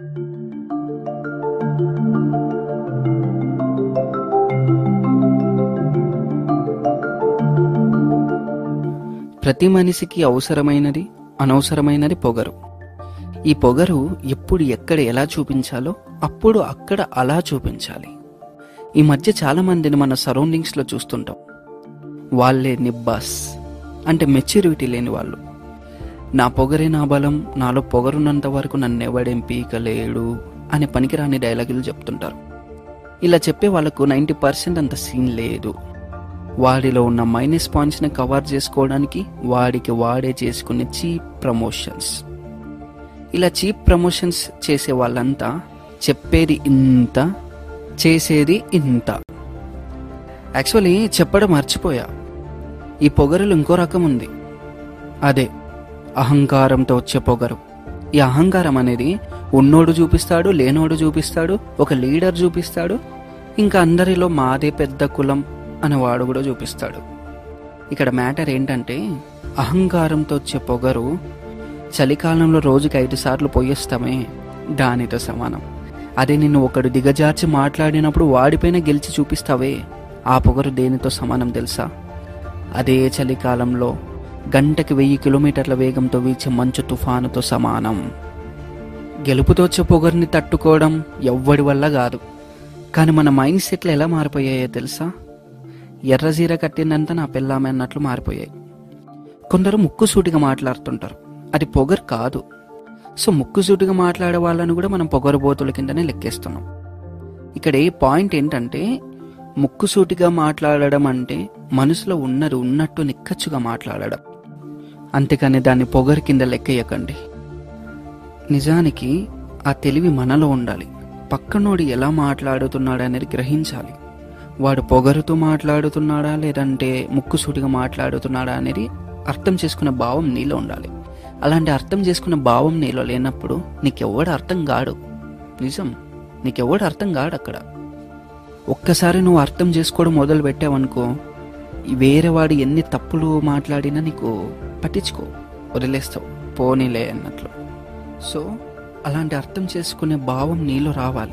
ప్రతి మనిషికి అవసరమైనది అనవసరమైనది పొగరు. ఈ పొగరు ఎప్పుడు ఎక్కడ ఎలా చూపించాలో అప్పుడు అక్కడ అలా చూపించాలి. ఈ మధ్య చాలా మందిని మన సరౌండింగ్స్లో చూస్తుంటాం. వాళ్ళే నిబ్బాస్ అంటే మెచ్యూరిటీ లేని వాళ్ళు. నా పొగరే నా బలం నాలో పొగరున్నంత వరకు నన్ను ఎవడేం పీకలేడు అనే పనికిరాని డైలాగులు చెప్తుంటారు. ఇలా చెప్పే వాళ్ళకు నైంటీ పర్సెంట్ అంత సీన్ లేదు. వాడిలో ఉన్న మైనస్ పాయింట్స్ని కవర్ చేసుకోవడానికి వాడికి వాడే చేసుకునే చీప్ ప్రమోషన్స్. ఇలా చీప్ ప్రమోషన్స్ చేసే వాళ్ళంతా చెప్పేది ఇంత చేసేది ఇంత. యాక్చువల్లీ చెప్పడం మర్చిపోయా. ఈ పొగరులు ఇంకో రకం ఉంది. అదే అహంకారంతో వచ్చే పొగరు ఈ అహంకారం అనేది ఉన్నోడు చూపిస్తాడు లేనోడు చూపిస్తాడు ఒక లీడర్ చూపిస్తాడు ఇంకా అందరిలో మాదే పెద్ద కులం అనేవాడు కూడా చూపిస్తాడు. ఇక్కడ మ్యాటర్ ఏంటంటే అహంకారంతో వచ్చే పొగరు చలికాలంలో రోజుకి ఐదు సార్లు పొయ్యేస్తామే దానితో సమానం. అదే నిన్ను ఒకడు దిగజార్చి మాట్లాడినప్పుడు వాడిపైన గెలిచి చూపిస్తావే ఆ పొగరు దేనితో సమానం తెలుసా? అదే చలికాలంలో గంటకి వెయ్యి కిలోమీటర్ల వేగంతో వీచే మంచు తుఫానుతో సమానం. గెలుపుతో పొగర్ని తట్టుకోవడం ఎవ్వడి వల్ల కాదు. కానీ మన మైండ్ సెట్లు ఎలా మారిపోయాయో తెలుసా? ఎర్రజీర కట్టిందంతా నా పిల్లామె అన్నట్లు మారిపోయాయి. కొందరు ముక్కుసూటిగా మాట్లాడుతుంటారు. అది పొగరు కాదు. సో ముక్కుసూటిగా మాట్లాడే వాళ్ళని కూడా మనం పొగరుబోతుల కిందనే లెక్కేస్తున్నాం. ఇక్కడ ఏ పాయింట్ ఏంటంటే ముక్కుసూటిగా మాట్లాడడం అంటే మనసులో ఉన్నది ఉన్నట్టు నిక్కచ్చుగా మాట్లాడడం. అంతేకాని దాన్ని పొగరు కింద లెక్కేయకండి. నిజానికి ఆ తెలివి మనలో ఉండాలి. పక్కనోడు ఎలా మాట్లాడుతున్నాడు అనేది గ్రహించాలి. వాడు పొగరుతో మాట్లాడుతున్నాడా లేదంటే ముక్కుసూటిగా మాట్లాడుతున్నాడా అనేది అర్థం చేసుకునే భావం నీలో ఉండాలి. అలాంటి అర్థం చేసుకునే భావం నీలో లేనప్పుడు నీకెవ్వడు అర్థం కాడు. నిజం? నీకెవ్వడు అర్థం కాడు అక్కడ ఒక్కసారి నువ్వు అర్థం చేసుకోవడం మొదలు పెట్టావనుకో వేరే వాడు ఎన్ని తప్పులు మాట్లాడినా నీకు పట్టించుకో వదిలేస్తావు పోనీలే అన్నట్లు. సో అలాంటి అర్థం చేసుకునే భావం నీలో రావాలి.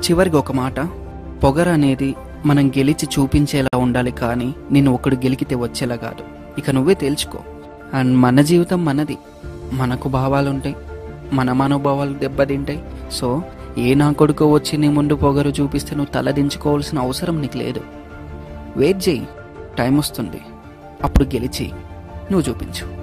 చివరికి ఒక మాట పొగర అనేది మనం గెలిచి చూపించేలా ఉండాలి కానీ నేను ఒకడు గెలికితే వచ్చేలా కాదు. ఇక నువ్వే తేల్చుకో. అండ్ మన జీవితం మనది. మనకు భావాలు ఉంటాయి మన మనోభావాలు దెబ్బతింటాయి. సో ఏ నా కొడుకు వచ్చి నీ ముందు పొగరు చూపిస్తే నువ్వు తలదించుకోవాల్సిన అవసరం నీకు లేదు. వెయిట్ చేయి. టైం వస్తుంది. అప్పుడు గెలిచి నువ్వు చూపించు.